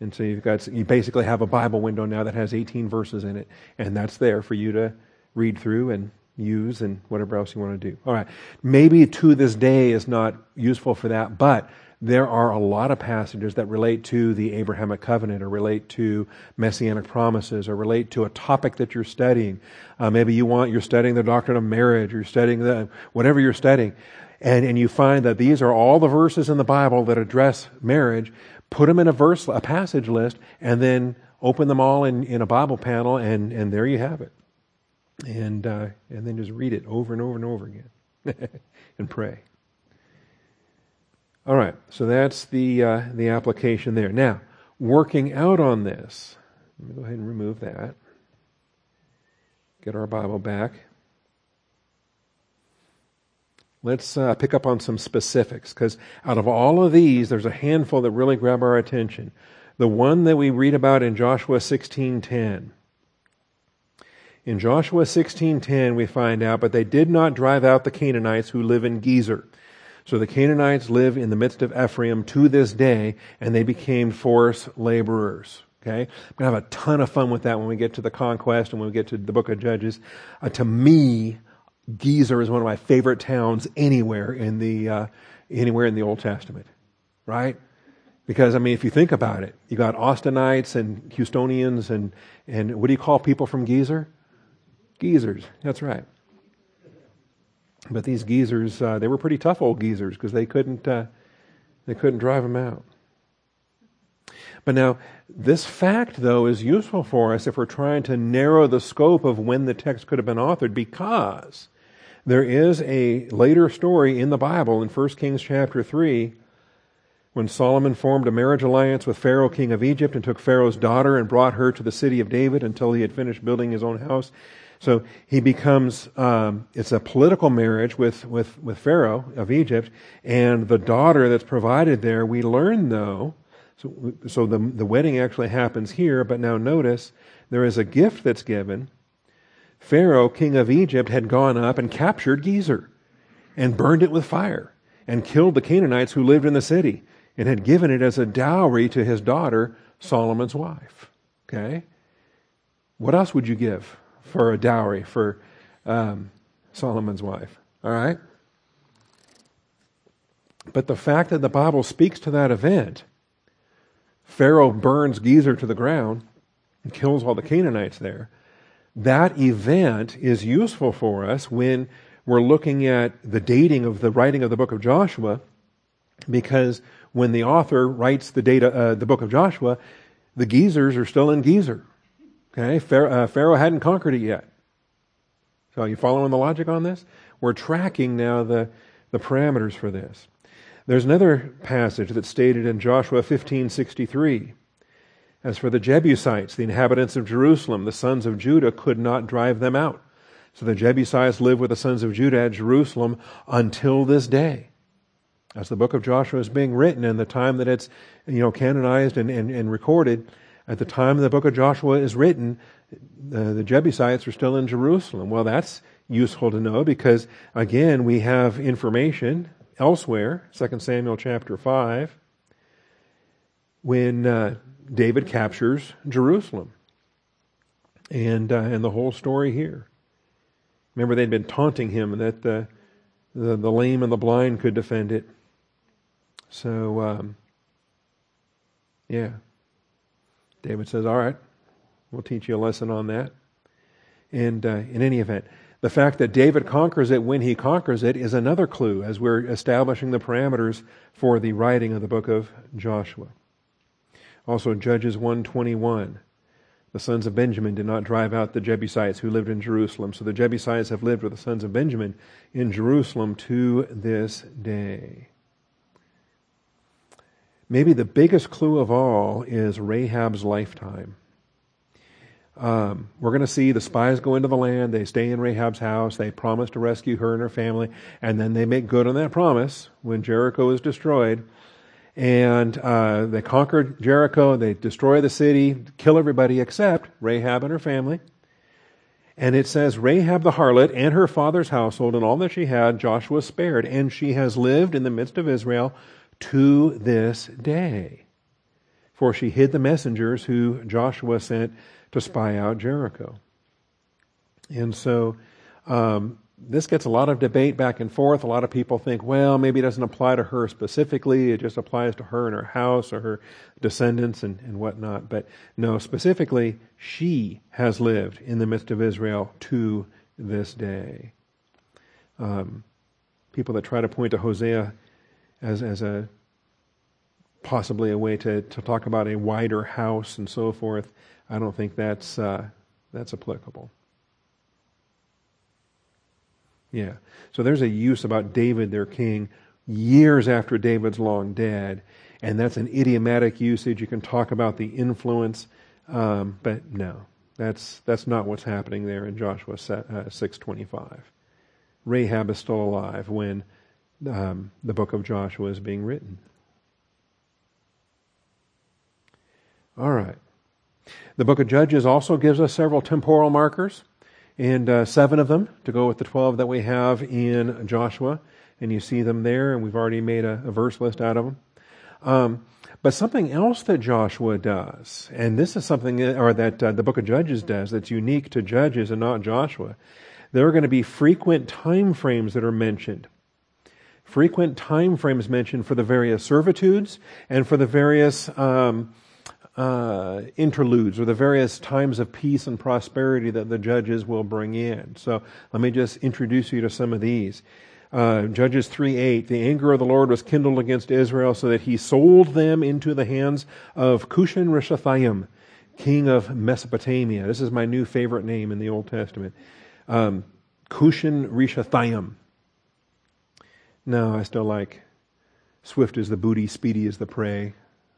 And so you've got, you basically have a Bible window now that has 18 verses in it, and that's there for you to read through and use and whatever else you want to do. All right. Maybe to this day is not useful for that, but there are a lot of passages that relate to the Abrahamic covenant or relate to messianic promises or relate to a topic that you're studying. Uh, maybe you want, you're studying the doctrine of marriage, you're studying the, whatever you're studying and, and you find that these are all the verses in the Bible that address marriage, put them in a verse, a passage list, and then open them all in, in a Bible panel, and, and there you have it. And, uh, and then just read it over and over and over again [laughs] and pray. All right, so that's the, uh, the application there. Now, working out on this, let me go ahead and remove that. Get our Bible back. Let's uh, pick up on some specifics because out of all of these, there's a handful that really grab our attention. The one that we read about in Joshua 16:10. In Joshua 16:10, we find out, but they did not drive out the Canaanites who live in Gezer. So the Canaanites live in the midst of Ephraim to this day, and they became forced laborers. Okay, I'm gonna have a ton of fun with that when we get to the conquest and when we get to the book of Judges. Uh, to me, Gezer is one of my favorite towns anywhere in the uh, anywhere in the Old Testament, right? Because I mean, if you think about it, you got Austinites and Houstonians and and what do you call people from Gezer? Geezers. That's right. But these geezers, uh, they were pretty tough old geezers because they couldn't uh, they couldn't drive them out. But now, this fact, though, is useful for us if we're trying to narrow the scope of when the text could have been authored because there is a later story in the Bible in 1 Kings chapter 3 when Solomon formed a marriage alliance with Pharaoh, king of Egypt, and took Pharaoh's daughter and brought her to the city of David until he had finished building his own house. So he becomes, um, it's a political marriage with, with, with Pharaoh of Egypt, and the daughter that's provided there, we learn though, so, so the, the wedding actually happens here, but now notice there is a gift that's given Pharaoh, king of Egypt, had gone up and captured Gezer and burned it with fire and killed the Canaanites who lived in the city and had given it as a dowry to his daughter, Solomon's wife. Okay? What else would you give for a dowry for um, Solomon's wife? All right? But the fact that the Bible speaks to that event Pharaoh burns Gezer to the ground and kills all the Canaanites there. That event is useful for us when we're looking at the dating of the writing of the book of Joshua, because when the author writes the, data, uh, the book of Joshua, the Gezers are still in Gezer. Okay, Pharaoh, uh, Pharaoh hadn't conquered it yet. So, you following the logic on this? We're tracking now the, the parameters for this. There's another passage that's stated in Joshua 15:63. As for the Jebusites, the inhabitants of Jerusalem, the sons of Judah could not drive them out. So the Jebusites live with the sons of Judah at Jerusalem until this day. As the book of Joshua is being written and the time that it's you know canonized and, and, and recorded, at the time the book of Joshua is written, the, the Jebusites are still in Jerusalem. Well, that's useful to know because again we have information elsewhere, 2 Samuel chapter 5, when uh, David captures Jerusalem. And, uh, and the whole story here. Remember, they'd been taunting him that the, the, the lame and the blind could defend it. So, um, yeah. David says, All right, we'll teach you a lesson on that. And uh, in any event, the fact that David conquers it when he conquers it is another clue as we're establishing the parameters for the writing of the book of Joshua. Also, Judges 121. The sons of Benjamin did not drive out the Jebusites who lived in Jerusalem. So the Jebusites have lived with the sons of Benjamin in Jerusalem to this day. Maybe the biggest clue of all is Rahab's lifetime. Um, we're going to see the spies go into the land. They stay in Rahab's house. They promise to rescue her and her family. And then they make good on that promise when Jericho is destroyed and uh, they conquer Jericho. They destroy the city, kill everybody except Rahab and her family. And it says, Rahab the harlot and her father's household and all that she had, Joshua spared, and she has lived in the midst of Israel to this day. For she hid the messengers who Joshua sent to spy out Jericho. And so um, this gets a lot of debate back and forth. A lot of people think, well, maybe it doesn't apply to her specifically. It just applies to her and her house or her descendants and, and whatnot. But no, specifically, she has lived in the midst of Israel to this day. Um, people that try to point to Hosea as, as a possibly a way to, to talk about a wider house and so forth, I don't think that's, uh, that's applicable. Yeah. So there's a use about David, their king, years after David's long dead. And that's an idiomatic usage. You can talk about the influence, um, but no, that's, that's not what's happening there in Joshua 6.25. Uh, Rahab is still alive when um, the book of Joshua is being written. All right. The book of Judges also gives us several temporal markers and uh, seven of them to go with the 12 that we have in Joshua. And you see them there, and we've already made a, a verse list out of them. Um, but something else that Joshua does, and this is something, or that uh, the book of Judges does, that's unique to Judges and not Joshua, there are going to be frequent time frames that are mentioned. Frequent time frames mentioned for the various servitudes and for the various um, uh, interludes or the various times of peace and prosperity that the judges will bring in. So let me just introduce you to some of these. Uh, judges 3 8, the anger of the Lord was kindled against Israel so that he sold them into the hands of Cushan Rishathaim, king of Mesopotamia. This is my new favorite name in the Old Testament. Um, Cushan Rishathaim. No, I still like swift as the booty, speedy as the prey.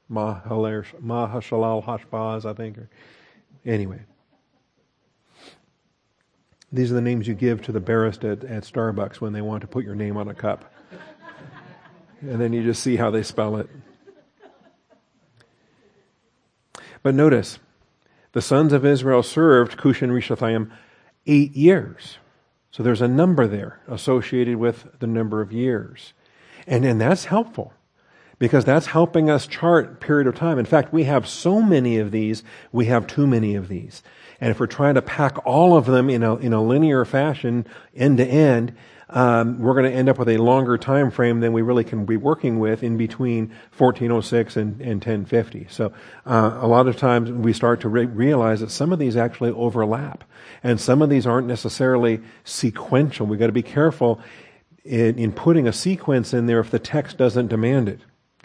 Maher-shalal-hash-baz, I think. Or, anyway. These are the names you give to the barista at, at Starbucks when they want to put your name on a cup. and then you just see how they spell it. But notice, the sons of Israel served Cushan Rishathaim eight years. So there's a number there associated with the number of years. And, and that's helpful because that's helping us chart period of time. In fact, we have so many of these, we have too many of these. And if we're trying to pack all of them in a, in a linear fashion, end to end, um, we're going to end up with a longer time frame than we really can be working with in between 1406 and, and 1050. So uh, a lot of times we start to re- realize that some of these actually overlap, and some of these aren't necessarily sequential. We've got to be careful in, in putting a sequence in there if the text doesn't demand it.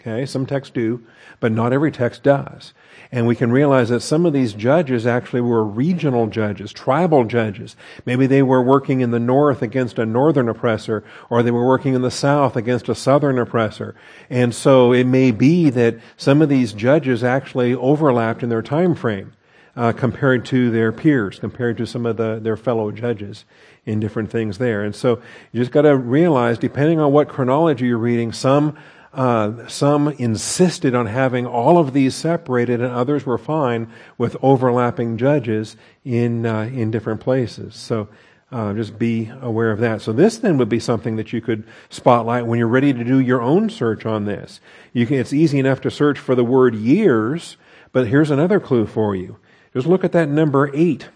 Okay, some texts do, but not every text does. And we can realize that some of these judges actually were regional judges, tribal judges. Maybe they were working in the north against a northern oppressor, or they were working in the south against a southern oppressor. And so it may be that some of these judges actually overlapped in their time frame. Uh, compared to their peers, compared to some of the, their fellow judges in different things there. And so you just got to realize, depending on what chronology you're reading, some uh, some insisted on having all of these separated, and others were fine with overlapping judges in uh, in different places. So uh, just be aware of that. So this then would be something that you could spotlight when you're ready to do your own search on this. You can, it's easy enough to search for the word years, but here's another clue for you. Just look at that number eight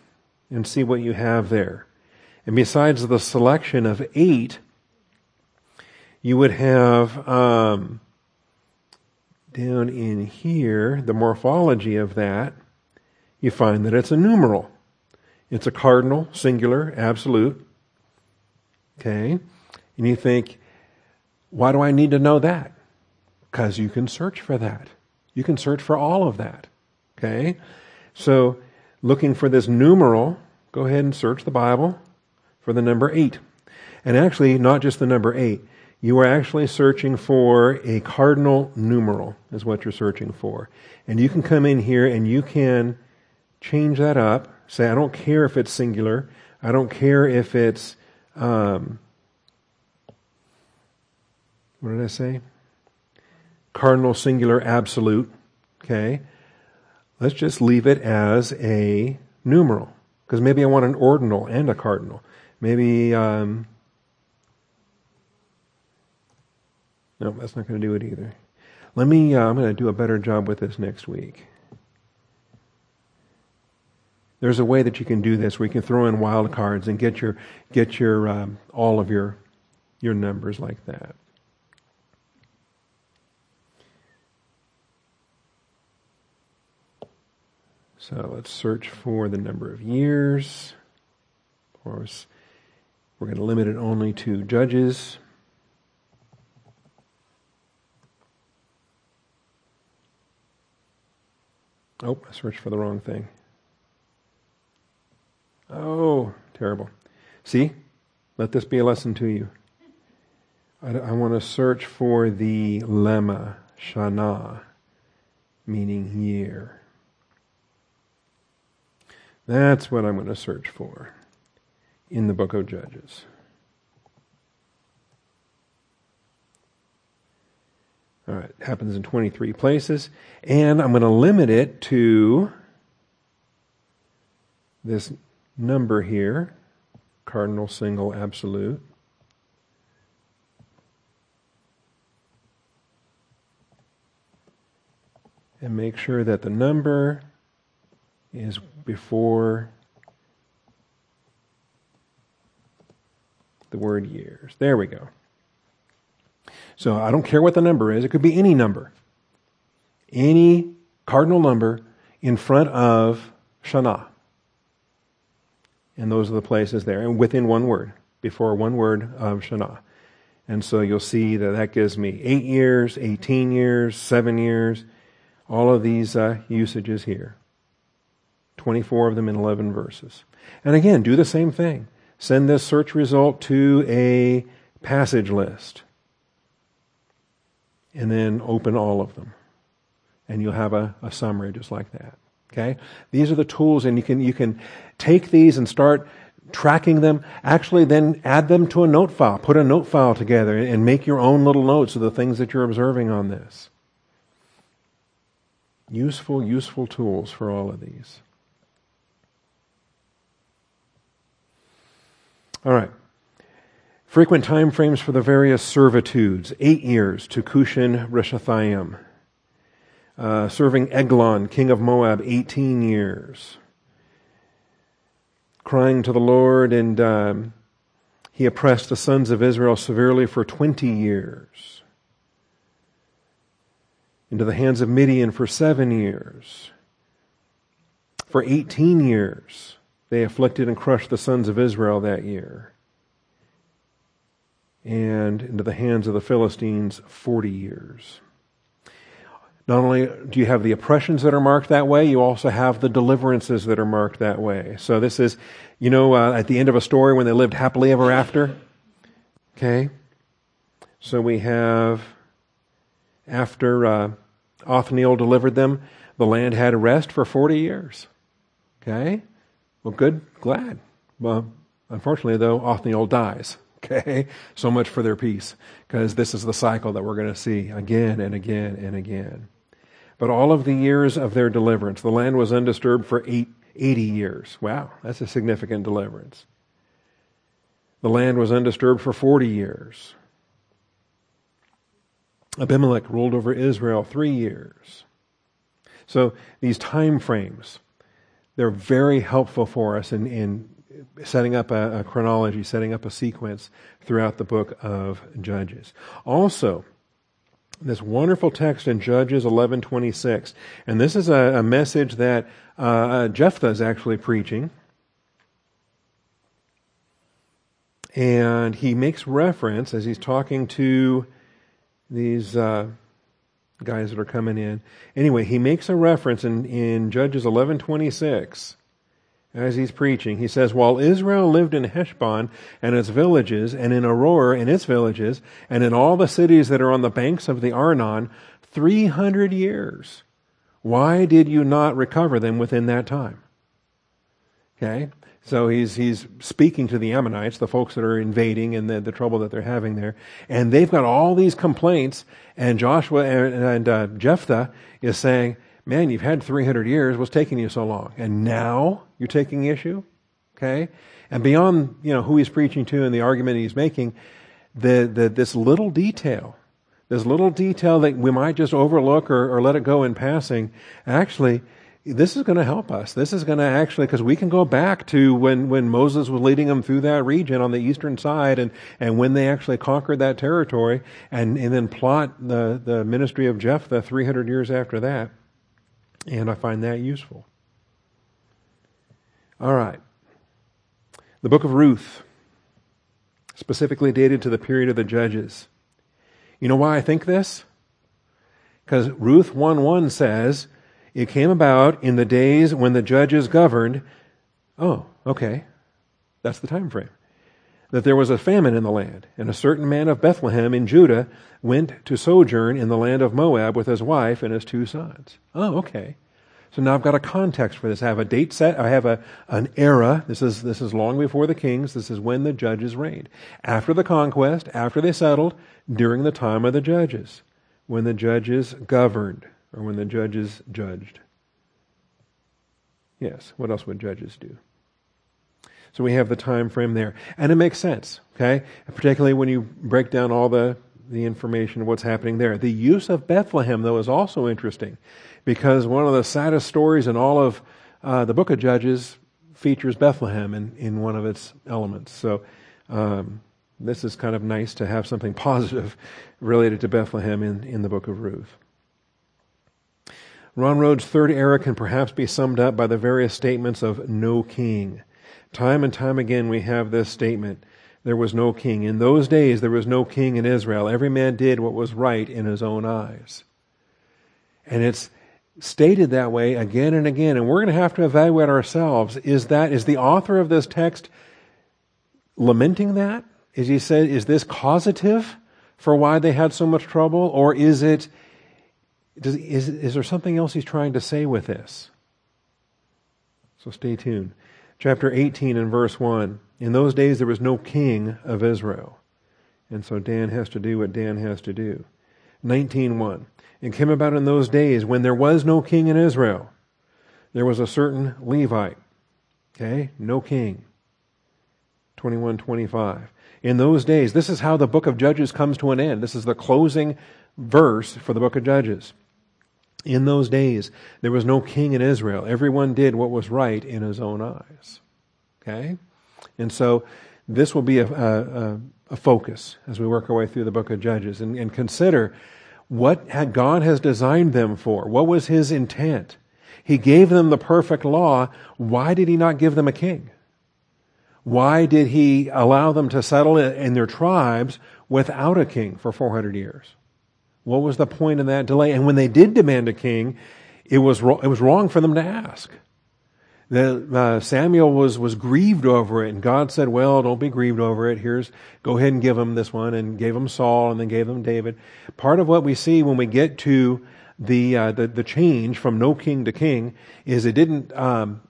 and see what you have there. And besides the selection of eight, you would have um, down in here, the morphology of that, you find that it's a numeral. It's a cardinal, singular, absolute. Okay? And you think, why do I need to know that? Because you can search for that. You can search for all of that. Okay? So, looking for this numeral, go ahead and search the Bible for the number 8. And actually, not just the number 8. You are actually searching for a cardinal numeral, is what you're searching for. And you can come in here and you can change that up. Say, I don't care if it's singular. I don't care if it's, um, what did I say? Cardinal, singular, absolute. Okay. Let's just leave it as a numeral. Because maybe I want an ordinal and a cardinal. Maybe, um, No, that's not going to do it either. Let me, uh, I'm going to do a better job with this next week. There's a way that you can do this where you can throw in wild cards and get your, get your, um, all of your, your numbers like that. So let's search for the number of years. Of course, we're going to limit it only to judges. Oh, I searched for the wrong thing. Oh, terrible. See? Let this be a lesson to you. I, I want to search for the lemma, shana, meaning year. That's what I'm going to search for in the book of Judges. All right, it happens in 23 places. And I'm going to limit it to this number here cardinal, single, absolute. And make sure that the number is before the word years. There we go. So I don't care what the number is, it could be any number. Any cardinal number in front of Shana. And those are the places there, and within one word, before one word of Shana. And so you'll see that that gives me eight years, 18 years, seven years, all of these uh, usages here. 24 of them in 11 verses. And again, do the same thing. Send this search result to a passage list and then open all of them. And you'll have a, a summary just like that. Okay? These are the tools, and you can, you can take these and start tracking them. Actually, then add them to a note file. Put a note file together and make your own little notes of the things that you're observing on this. Useful, useful tools for all of these. All right. Frequent time frames for the various servitudes eight years to Cushan Rishathaim. Uh, serving Eglon, king of Moab, 18 years. Crying to the Lord and um, He oppressed the sons of Israel severely for 20 years. Into the hands of Midian for seven years. For 18 years, they afflicted and crushed the sons of Israel that year. And into the hands of the Philistines 40 years. Not only do you have the oppressions that are marked that way, you also have the deliverances that are marked that way. So this is, you know, uh, at the end of a story when they lived happily ever after. Okay? So we have, after uh, Othniel delivered them, the land had rest for 40 years. Okay? Well, good, glad. Well, unfortunately, though, Othniel dies. Okay? So much for their peace, because this is the cycle that we're going to see again and again and again. But all of the years of their deliverance, the land was undisturbed for eight, 80 years. Wow, that's a significant deliverance. The land was undisturbed for 40 years. Abimelech ruled over Israel three years. So these time frames, they're very helpful for us in, in setting up a, a chronology, setting up a sequence throughout the book of Judges. Also, this wonderful text in Judges 11:26, and this is a, a message that uh, uh, Jephthah is actually preaching, and he makes reference as he's talking to these uh, guys that are coming in. Anyway, he makes a reference in, in Judges 11:26 as he's preaching. He says, While Israel lived in Heshbon and its villages, and in Aroer and its villages, and in all the cities that are on the banks of the Arnon, 300 years, why did you not recover them within that time? Okay? So he's, he's speaking to the Ammonites, the folks that are invading and the, the trouble that they're having there. And they've got all these complaints, and Joshua and, and uh, Jephthah is saying, man, you've had 300 years. What's taking you so long? And now you're taking issue? Okay? And beyond, you know, who he's preaching to and the argument he's making, the, the, this little detail, this little detail that we might just overlook or, or let it go in passing, actually, this is going to help us. This is going to actually, because we can go back to when, when Moses was leading them through that region on the eastern side and, and when they actually conquered that territory and, and then plot the, the ministry of Jephthah 300 years after that. And I find that useful. All right. The book of Ruth, specifically dated to the period of the judges. You know why I think this? Because Ruth 1 1 says, It came about in the days when the judges governed. Oh, okay. That's the time frame. That there was a famine in the land, and a certain man of Bethlehem in Judah went to sojourn in the land of Moab with his wife and his two sons. Oh, okay. So now I've got a context for this. I have a date set. I have a, an era. This is, this is long before the kings. This is when the judges reigned. After the conquest, after they settled, during the time of the judges, when the judges governed, or when the judges judged. Yes, what else would judges do? So we have the time frame there. And it makes sense, okay? Particularly when you break down all the the information of what's happening there. The use of Bethlehem, though, is also interesting because one of the saddest stories in all of uh, the book of Judges features Bethlehem in, in one of its elements. So um, this is kind of nice to have something [laughs] positive related to Bethlehem in, in the book of Ruth. Ron Rhodes' third era can perhaps be summed up by the various statements of no king. Time and time again, we have this statement there was no king. In those days, there was no king in Israel. Every man did what was right in his own eyes. And it's stated that way again and again. And we're going to have to evaluate ourselves. Is that, is the author of this text lamenting that? Is he said, is this causative for why they had so much trouble? Or is it, does, is, is there something else he's trying to say with this? So stay tuned. Chapter 18 and verse 1. In those days, there was no king of Israel. And so Dan has to do what Dan has to do. 19.1. It came about in those days when there was no king in Israel. There was a certain Levite. Okay? No king. 21.25. In those days, this is how the book of Judges comes to an end. This is the closing verse for the book of Judges. In those days, there was no king in Israel. Everyone did what was right in his own eyes. Okay? And so this will be a, a, a focus as we work our way through the book of Judges and, and consider what had God has designed them for. What was his intent? He gave them the perfect law. Why did he not give them a king? Why did he allow them to settle in their tribes without a king for 400 years? What was the point in that delay? And when they did demand a king, it was, it was wrong for them to ask. The, uh, Samuel was, was grieved over it, and God said, Well, don't be grieved over it. Here's, go ahead and give him this one, and gave him Saul, and then gave him David. Part of what we see when we get to the, uh, the, the change from no king to king is it didn't, um,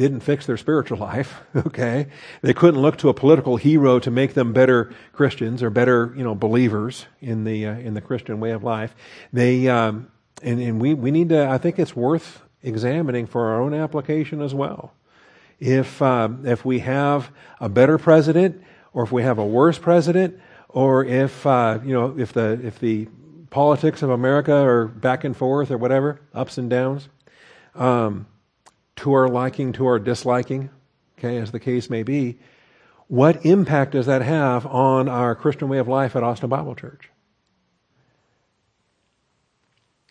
didn't fix their spiritual [laughs] life. Okay, they couldn't look to a political hero to make them better Christians or better, you know, believers in the uh, in the Christian way of life. They um, and and we we need to. I think it's worth examining for our own application as well. If, uh, if we have a better president, or if we have a worse president, or if, uh, you know, if the, if the politics of America are back and forth or whatever, ups and downs, um, to our liking, to our disliking, okay, as the case may be, what impact does that have on our Christian way of life at Austin Bible Church?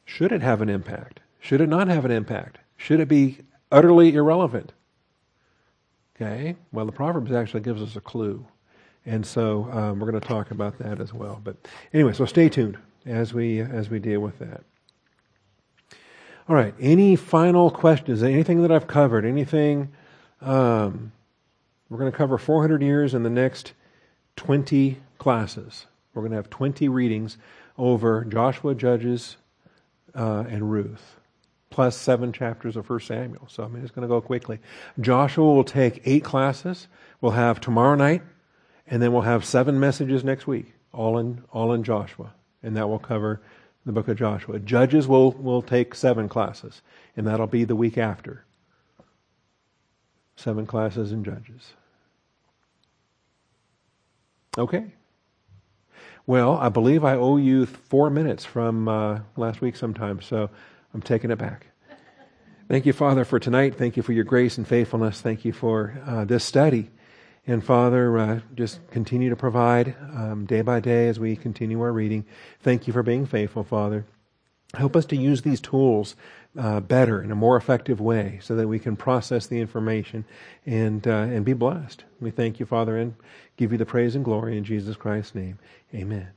Should it have an impact? Should it not have an impact? Should it be utterly irrelevant? Okay, well, the Proverbs actually gives us a clue. And so um, we're going to talk about that as well. But anyway, so stay tuned as we as we deal with that. All right. Any final questions? Anything that I've covered? Anything? Um, we're going to cover 400 years in the next 20 classes. We're going to have 20 readings over Joshua, Judges, uh, and Ruth plus seven chapters of First Samuel. So I mean, it's going to go quickly. Joshua will take eight classes. We'll have tomorrow night, and then we'll have seven messages next week, all in all in Joshua, and that will cover the book of Joshua. Judges will will take seven classes, and that'll be the week after. Seven classes in Judges. Okay. Well, I believe I owe you four minutes from uh, last week sometime, so I'm taking it back. Thank you, Father, for tonight. Thank you for your grace and faithfulness. Thank you for uh, this study. And Father, uh, just continue to provide um, day by day as we continue our reading. Thank you for being faithful, Father. Help us to use these tools uh, better in a more effective way so that we can process the information and, uh, and be blessed. We thank you, Father, and give you the praise and glory in Jesus Christ's name. Amen.